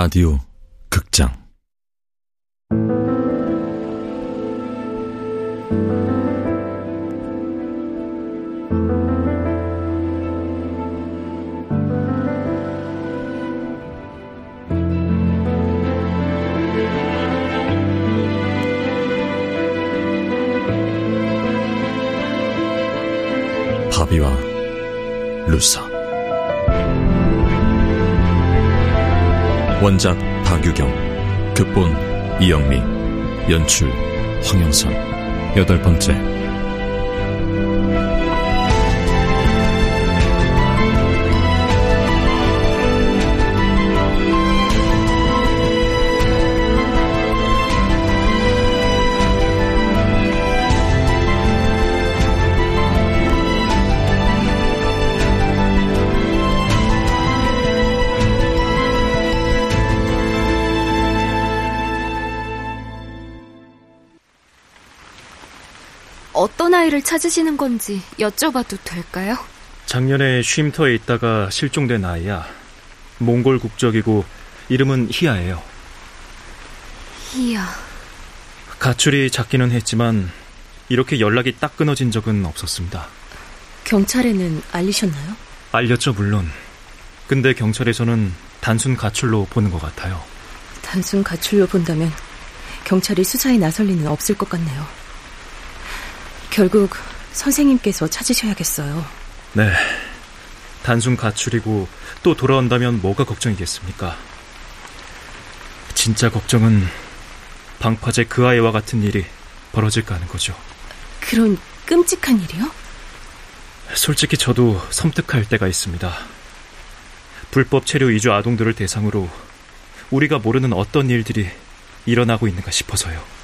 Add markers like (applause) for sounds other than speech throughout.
라디오 극장 원작 박유경 극본 이영미 연출 황영선. 여덟 번째 어떤 아이를 찾으시는 건지 여쭤봐도 될까요? 작년에 쉼터에 있다가 실종된 아이야. 몽골 국적이고 이름은 희야예요. 희야. 가출이 작기는 했지만 이렇게 연락이 딱 끊어진 적은 없었습니다. 경찰에는 알리셨나요? 알렸죠, 물론. 근데 경찰에서는 단순 가출로 보는 것 같아요. 단순 가출로 본다면 경찰이 수사에 나설 리는 없을 것 같네요. 결국 선생님께서 찾으셔야겠어요. 네. 단순 가출이고 또 돌아온다면 뭐가 걱정이겠습니까? 진짜 걱정은 방파제 그 아이와 같은 일이 벌어질까 하는 거죠. 그런 끔찍한 일이요? 솔직히 저도 섬뜩할 때가 있습니다. 불법 체류 이주 아동들을 대상으로 우리가 모르는 어떤 일들이 일어나고 있는가 싶어서요.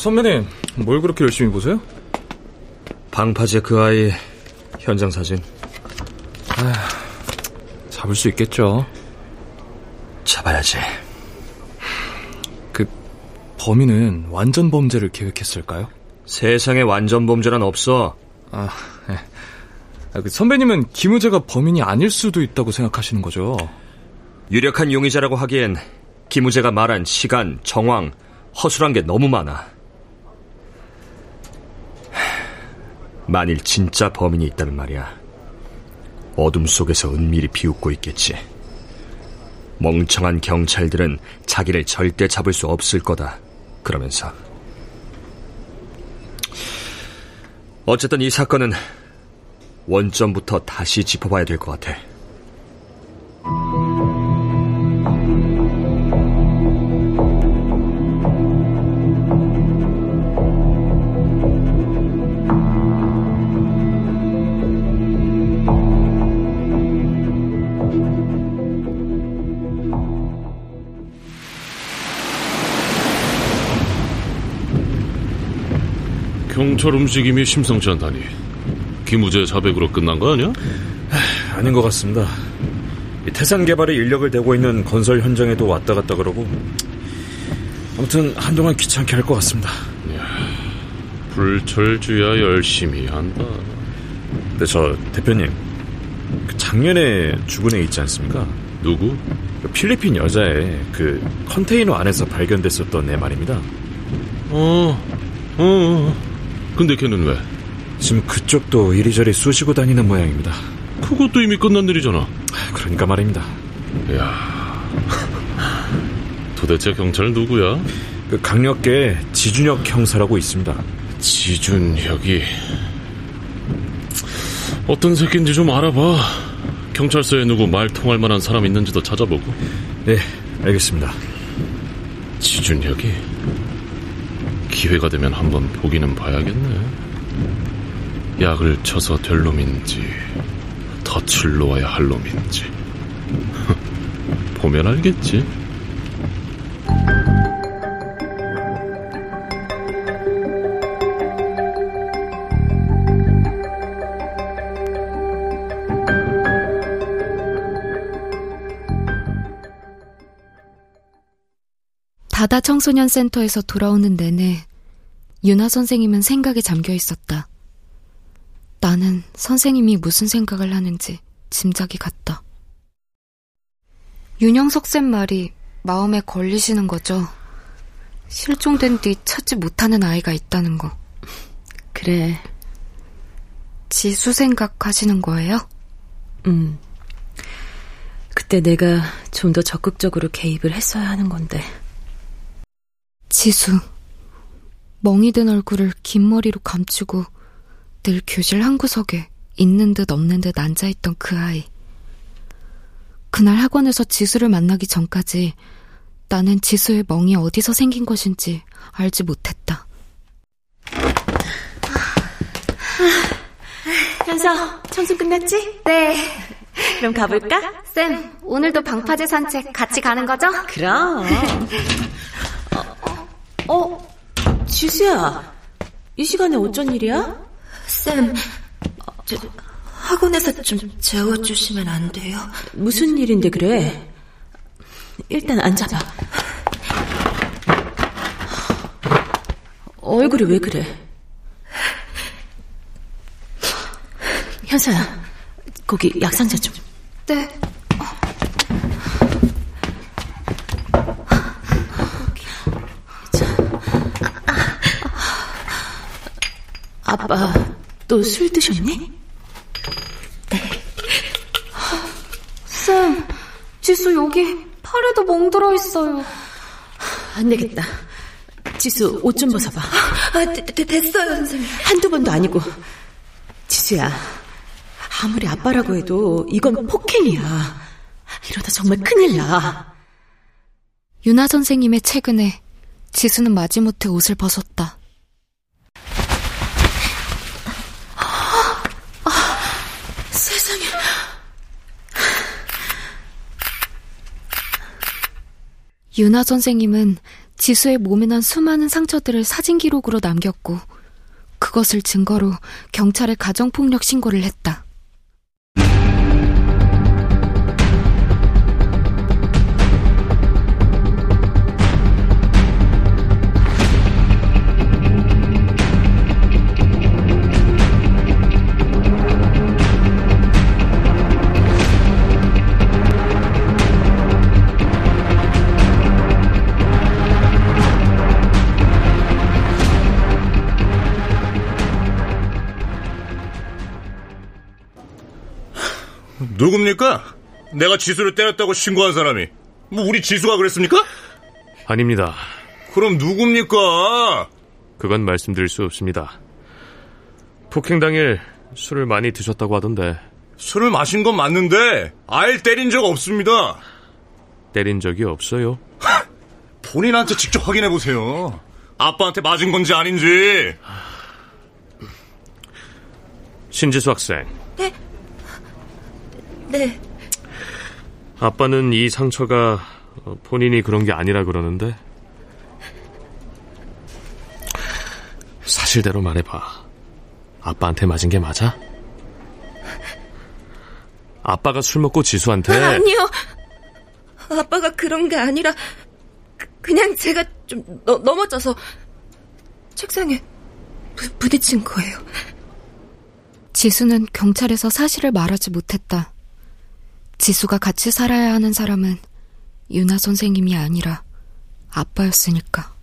선배님, 뭘 그렇게 열심히 보세요? 방파제 그 아이 현장 사진. 아, 잡을 수 있겠죠. 잡아야지. 그 범인은 완전 범죄를 계획했을까요? 세상에 완전 범죄란 없어. 아, 네. 아, 그 선배님은 김우재가 범인이 아닐 수도 있다고 생각하시는 거죠? 유력한 용의자라고 하기엔 김우재가 말한 시간, 정황, 허술한 게 너무 많아. 만일 진짜 범인이 있다면 말이야. 어둠 속에서 은밀히 비웃고 있겠지. 멍청한 경찰들은 자기를 절대 잡을 수 없을 거다. 그러면서. 어쨌든 이 사건은 원점부터 다시 짚어봐야 될 것 같아. 경찰 움직임이 심상치 않다니 김우재 자백으로 끝난 거 아니야? 하, 아닌 것 같습니다. 태산 개발에 인력을 대고 있는 건설 현장에도 왔다 갔다 그러고 아무튼 한동안 귀찮게 할 것 같습니다. 야, 불철주야 열심히 한다. 근데 저 대표님 그 작년에 죽은 애 있지 않습니까? 누구? 그 필리핀 여자애 그 컨테이너 안에서 발견됐었던 애 말입니다. 어, 어, 어. 근데 걔는 왜? 지금 그쪽도 이리저리 쑤시고 다니는 모양입니다. 그것도 이미 끝난 일이잖아. 그러니까 말입니다. 야, 도대체 경찰 누구야? 그 강력계 지준혁 형사라고 있습니다. 지준혁이 어떤 새끼인지 좀 알아봐. 경찰서에 누구 말 통할 만한 사람 있는지도 찾아보고. 네, 알겠습니다. 지준혁이 기회가 되면 한번 보기는 봐야겠네. 약을 쳐서 될 놈인지 덫을 놓아야 할 놈인지 (laughs) 보면 알겠지. 바다 청소년 센터에서 돌아오는 내내 윤아 선생님은 생각에 잠겨 있었다. 나는 선생님이 무슨 생각을 하는지 짐작이 갔다. 윤영석 쌤 말이 마음에 걸리시는 거죠. 실종된 뒤 찾지 못하는 아이가 있다는 거. 그래. 지수 생각하시는 거예요? 음. 그때 내가 좀 더 적극적으로 개입을 했어야 하는 건데. 지수. 멍이 든 얼굴을 긴 머리로 감추고 늘 교실 한 구석에 있는 듯 없는 듯 앉아있던 그 아이. 그날 학원에서 지수를 만나기 전까지 나는 지수의 멍이 어디서 생긴 것인지 알지 못했다. 현서, 청소 끝났지? 네. 그럼 가볼까? 쌤, 오늘도 방파제 산책 같이 가는 거죠? 그럼. (laughs) 어, 어, 지수야. 이 시간에 어쩐 일이야? 쌤, 저, 학원에서 좀 재워주시면 안 돼요? 무슨 일인데 그래? 일단 앉아봐. 얼굴이 왜 그래? 현서야, 거기 약상자 좀. 네. 아빠, 또 술 드셨니? 쌤, 지수 여기 팔에도 멍들어 있어요. 안 되겠다. 지수, 옷 좀 벗어봐. 아, 되, 되, 됐어요, 선생님. 한두 번도 아니고. 지수야, 아무리 아빠라고 해도 이건 폭행이야. 이러다 정말 큰일 나. 윤아 선생님의 최근에 지수는 마지못해 옷을 벗었다. 세상에. 윤아 선생님은 지수의 몸에 난 수많은 상처들을 사진 기록으로 남겼고 그것을 증거로 경찰에 가정폭력 신고를 했다. 누굽니까? 내가 지수를 때렸다고 신고한 사람이. 뭐 우리 지수가 그랬습니까? 아닙니다. 그럼 누굽니까? 그건 말씀드릴 수 없습니다. 폭행 당일 술을 많이 드셨다고 하던데 술을 마신 건 맞는데 알 때린 적 없습니다. 때린 적이 없어요. 본인한테 직접 확인해 보세요. 아빠한테 맞은 건지 아닌지. 신지수 학생. 네. 네. 아빠는 이 상처가 본인이 그런 게 아니라 그러는데 사실대로 말해봐. 아빠한테 맞은 게 맞아? 아빠가 술 먹고 지수한테 아, 아니요. 아빠가 그런 게 아니라 그, 냥 제가 좀 너, 넘어져서 책상에 부, 부딪힌 거예요. 지수는 경찰에서 사실을 말하지 못했다. 지수가 같이 살아야 하는 사람은 윤아 선생님이 아니라 아빠였으니까.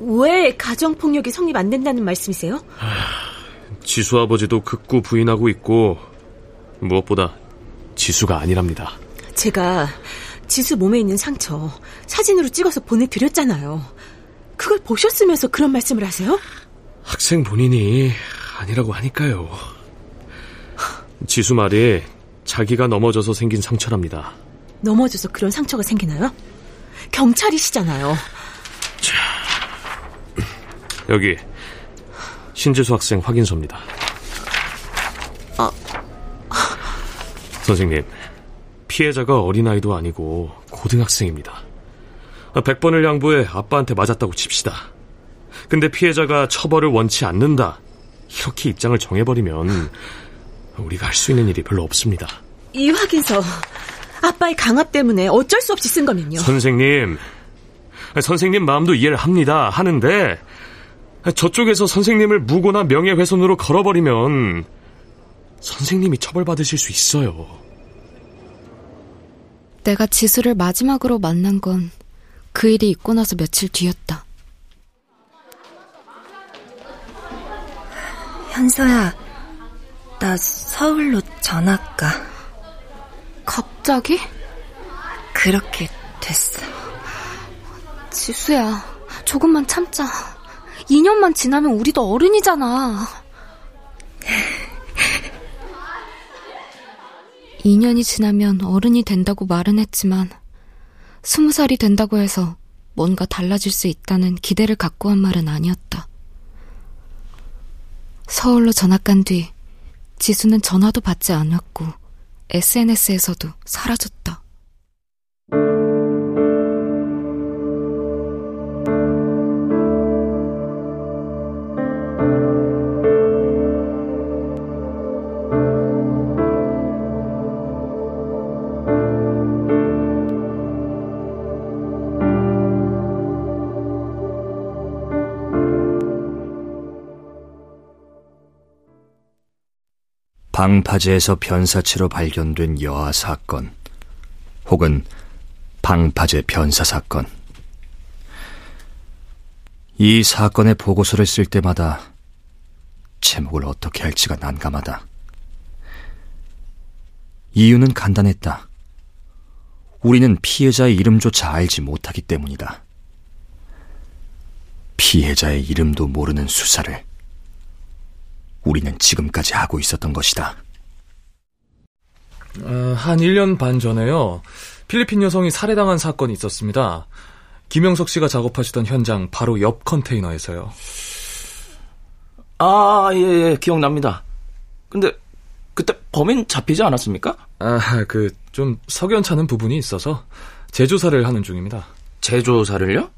왜 가정폭력이 성립 안 된다는 말씀이세요? 지수 아버지도 극구 부인하고 있고 무엇보다 지수가 아니랍니다. 제가 지수 몸에 있는 상처 사진으로 찍어서 보내드렸잖아요. 그걸 보셨으면서 그런 말씀을 하세요? 학생 본인이 아니라고 하니까요. 지수 말이 자기가 넘어져서 생긴 상처랍니다. 넘어져서 그런 상처가 생기나요? 경찰이시잖아요. 여기 신지수 학생 확인서입니다. 아, 선생님, 피해자가 어린아이도 아니고 고등학생입니다. 100번을 양보해 아빠한테 맞았다고 칩시다. 근데 피해자가 처벌을 원치 않는다. 이렇게 입장을 정해버리면 우리가 할 수 있는 일이 별로 없습니다. 이 확인서 아빠의 강압 때문에 어쩔 수 없이 쓴 거면요. 선생님, 선생님 마음도 이해를 합니다. 하는데 저쪽에서 선생님을 무고나 명예훼손으로 걸어버리면 선생님이 처벌받으실 수 있어요. 내가 지수를 마지막으로 만난 건 그 일이 있고 나서 며칠 뒤였다. 현서야, 나 서울로 전학 가. 갑자기? 그렇게 됐어. 지수야, 조금만 참자. 2년만 지나면 우리도 어른이잖아. (laughs) 2년이 지나면 어른이 된다고 말은 했지만, 20살이 된다고 해서 뭔가 달라질 수 있다는 기대를 갖고 한 말은 아니었다. 서울로 전학 간 뒤, 지수는 전화도 받지 않았고, SNS에서도 사라졌다. 방파제에서 변사체로 발견된 여아 사건, 혹은 방파제 변사 사건. 이 사건의 보고서를 쓸 때마다 제목을 어떻게 할지가 난감하다. 이유는 간단했다. 우리는 피해자의 이름조차 알지 못하기 때문이다. 피해자의 이름도 모르는 수사를 우리는 지금까지 하고 있었던 것이다. 어, 한 1년 반 전에요. 필리핀 여성이 살해당한 사건이 있었습니다. 김영석 씨가 작업하시던 현장 바로 옆 컨테이너에서요. 아, 예, 예, 기억납니다. 근데 그때 범인 잡히지 않았습니까? 아, 그 좀 석연찮은 부분이 있어서 재조사를 하는 중입니다. 재조사를요?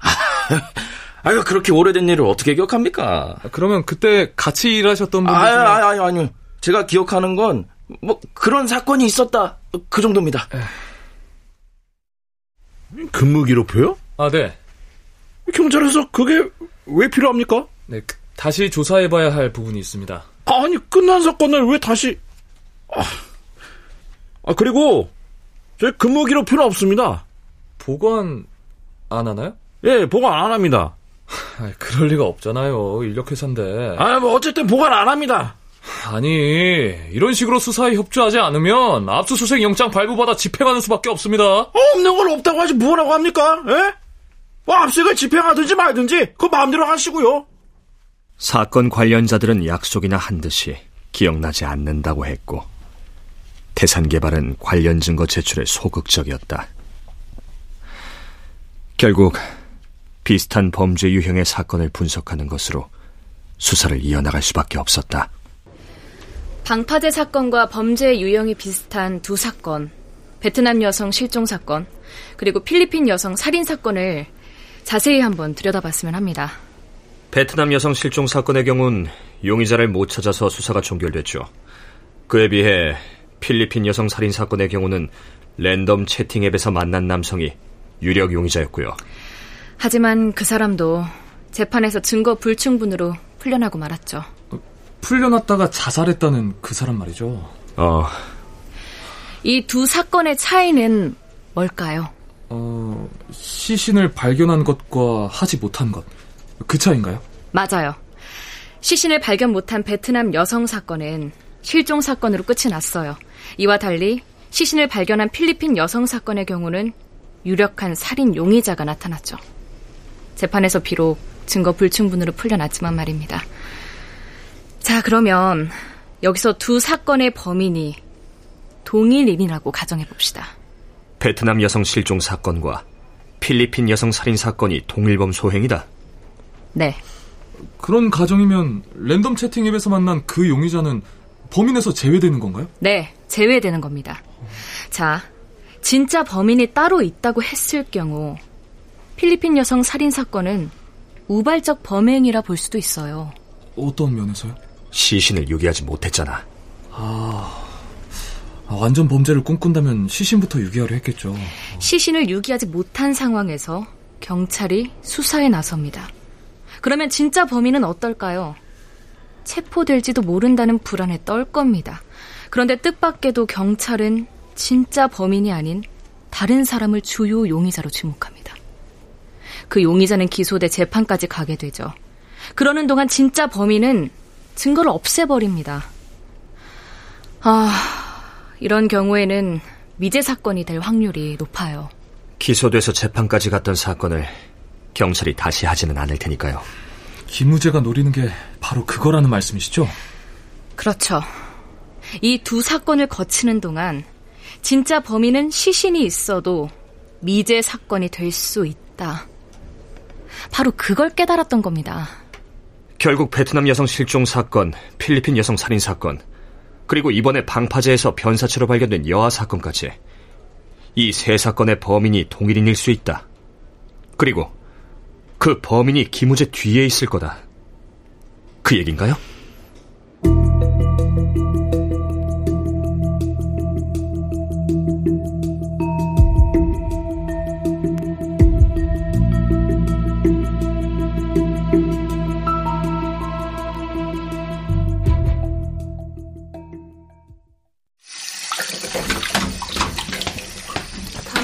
(laughs) 아유, 그렇게 오래된 일을 어떻게 기억합니까? 그러면 그때 같이 일하셨던 분들 아유, 아유, 아유, 아니요. 제가 기억하는 건, 뭐, 그런 사건이 있었다. 그 정도입니다. 근무 기록표요? 아, 네. 경찰에서 그게 왜 필요합니까? 네, 다시 조사해봐야 할 부분이 있습니다. 아니, 끝난 사건을 왜 다시. 아, 아 그리고, 저희 근무 기록표는 없습니다. 보관 안 하나요? 예, 보관 안 합니다. 아, 그럴 리가 없잖아요. 인력회사인데. 아, 뭐, 어쨌든 보관 안 합니다. 아니, 이런 식으로 수사에 협조하지 않으면 압수수색 영장 발부받아 집행하는 수밖에 없습니다. 없는 걸 없다고 하지 뭐라고 합니까? 예? 뭐 압수수색을 집행하든지 말든지 그 마음대로 하시고요. 사건 관련자들은 약속이나 한 듯이 기억나지 않는다고 했고 태산 개발은 관련 증거 제출에 소극적이었다. 결국 비슷한 범죄 유형의 사건을 분석하는 것으로 수사를 이어나갈 수밖에 없었다. 방파제 사건과 범죄 유형이 비슷한 두 사건, 베트남 여성 실종 사건, 그리고 필리핀 여성 살인 사건을 자세히 한번 들여다봤으면 합니다. 베트남 여성 실종 사건의 경우는 용의자를 못 찾아서 수사가 종결됐죠. 그에 비해 필리핀 여성 살인 사건의 경우는 랜덤 채팅 앱에서 만난 남성이 유력 용의자였고요. 하지만 그 사람도 재판에서 증거 불충분으로 풀려나고 말았죠. 풀려났다가 자살했다는 그 사람 말이죠. 어. 이 두 사건의 차이는 뭘까요? 어, 시신을 발견한 것과 하지 못한 것. 그 차인가요? 맞아요. 시신을 발견 못한 베트남 여성 사건은 실종 사건으로 끝이 났어요. 이와 달리 시신을 발견한 필리핀 여성 사건의 경우는 유력한 살인 용의자가 나타났죠. 재판에서 비록 증거 불충분으로 풀려났지만 말입니다. 자, 그러면 여기서 두 사건의 범인이 동일인이라고 가정해 봅시다. 베트남 여성 실종 사건과 필리핀 여성 살인 사건이 동일범 소행이다. 네. 그런 가정이면 랜덤 채팅 앱에서 만난 그 용의자는 범인에서 제외되는 건가요? 네, 제외되는 겁니다. 자, 진짜 범인이 따로 있다고 했을 경우 필리핀 여성 살인 사건은 우발적 범행이라 볼 수도 있어요. 어떤 면에서요? 시신을 유기하지 못했잖아. 아, 아, 완전 범죄를 꿈꾼다면 시신부터 유기하려 했겠죠. 시신을 유기하지 못한 상황에서 경찰이 수사에 나섭니다. 그러면 진짜 범인은 어떨까요? 체포될지도 모른다는 불안에 떨 겁니다. 그런데 뜻밖에도 경찰은 진짜 범인이 아닌 다른 사람을 주요 용의자로 지목합니다. 그 용의자는 기소돼 재판까지 가게 되죠. 그러는 동안 진짜 범인은 증거를 없애버립니다. 아, 이런 경우에는 미제 사건이 될 확률이 높아요. 기소돼서 재판까지 갔던 사건을 경찰이 다시 하지는 않을 테니까요. 김우재가 노리는 게 바로 그거라는 말씀이시죠? 그렇죠. 이 두 사건을 거치는 동안 진짜 범인은 시신이 있어도 미제 사건이 될 수 있다. 바로 그걸 깨달았던 겁니다. 결국 베트남 여성 실종 사건, 필리핀 여성 살인 사건, 그리고 이번에 방파제에서 변사체로 발견된 여아 사건까지 이 세 사건의 범인이 동일인일 수 있다. 그리고 그 범인이 김우재 뒤에 있을 거다. 그 얘긴가요?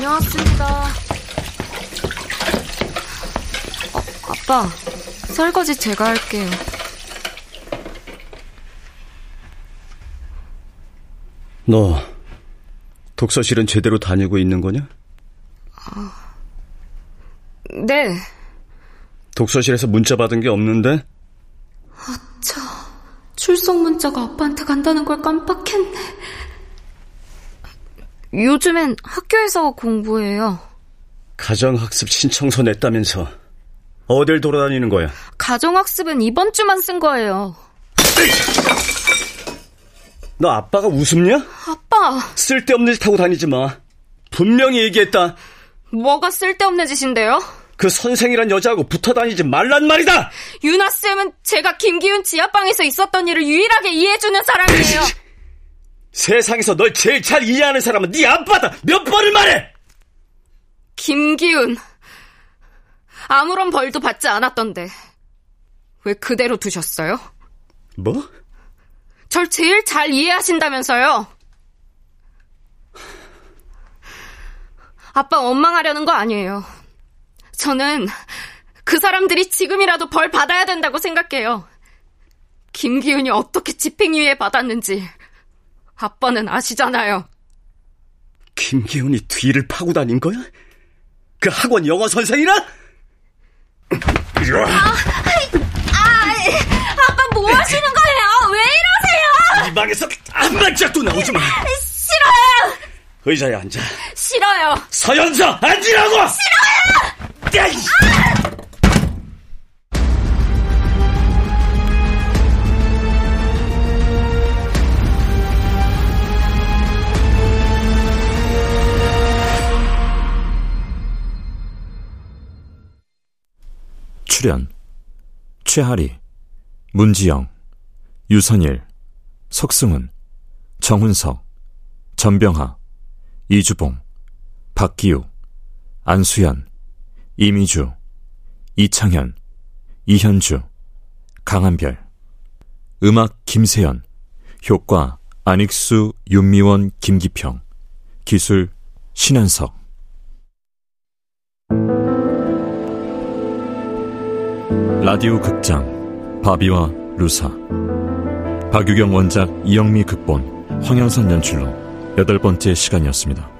다녀왔습니다. 어, 아빠, 설거지 제가 할게요. 너 독서실은 제대로 다니고 있는 거냐? 아, 네. 독서실에서 문자 받은 게 없는데? 아차, 출석 문자가 아빠한테 간다는 걸 깜빡했네. 요즘엔 학교에서 공부해요. 가정학습 신청서 냈다면서 어딜 돌아다니는 거야? 가정학습은 이번 주만 쓴 거예요. 너 아빠가 우습냐? 아빠! 쓸데없는 짓 하고 다니지 마. 분명히 얘기했다. 뭐가 쓸데없는 짓인데요? 그 선생이란 여자하고 붙어 다니지 말란 말이다! 유나쌤은 제가 김기훈 지하방에서 있었던 일을 유일하게 이해해주는 사람이에요. 세상에서 널 제일 잘 이해하는 사람은 네 아빠다! 몇 번을 말해! 김기훈. 아무런 벌도 받지 않았던데. 왜 그대로 두셨어요? 뭐? 절 제일 잘 이해하신다면서요. 아빠 원망하려는 거 아니에요. 저는 그 사람들이 지금이라도 벌 받아야 된다고 생각해요. 김기훈이 어떻게 집행유예 받았는지 아빠는 아시잖아요. 김기훈이 뒤를 파고 다닌 거야? 그 학원 영어 선생이라? 이리 와. 아, 아, 아빠 뭐 하시는 거예요? 왜 이러세요? 이 방에서 한 발짝도 나오지 마. 싫어요. 의자에 앉아. 싫어요. 서연서 앉으라고. 싫어요. 야, 아! 출연 최하리, 문지영, 유선일, 석승훈, 정훈석, 전병하, 이주봉, 박기우, 안수연, 이미주, 이창현, 이현주, 강한별. 음악 김세연 효과 안익수, 윤미원, 김기평. 기술 신현석 라디오 극장 바비와 루사 박유경 원작 이영미 극본 황영선 연출로 여덟 번째 시간이었습니다.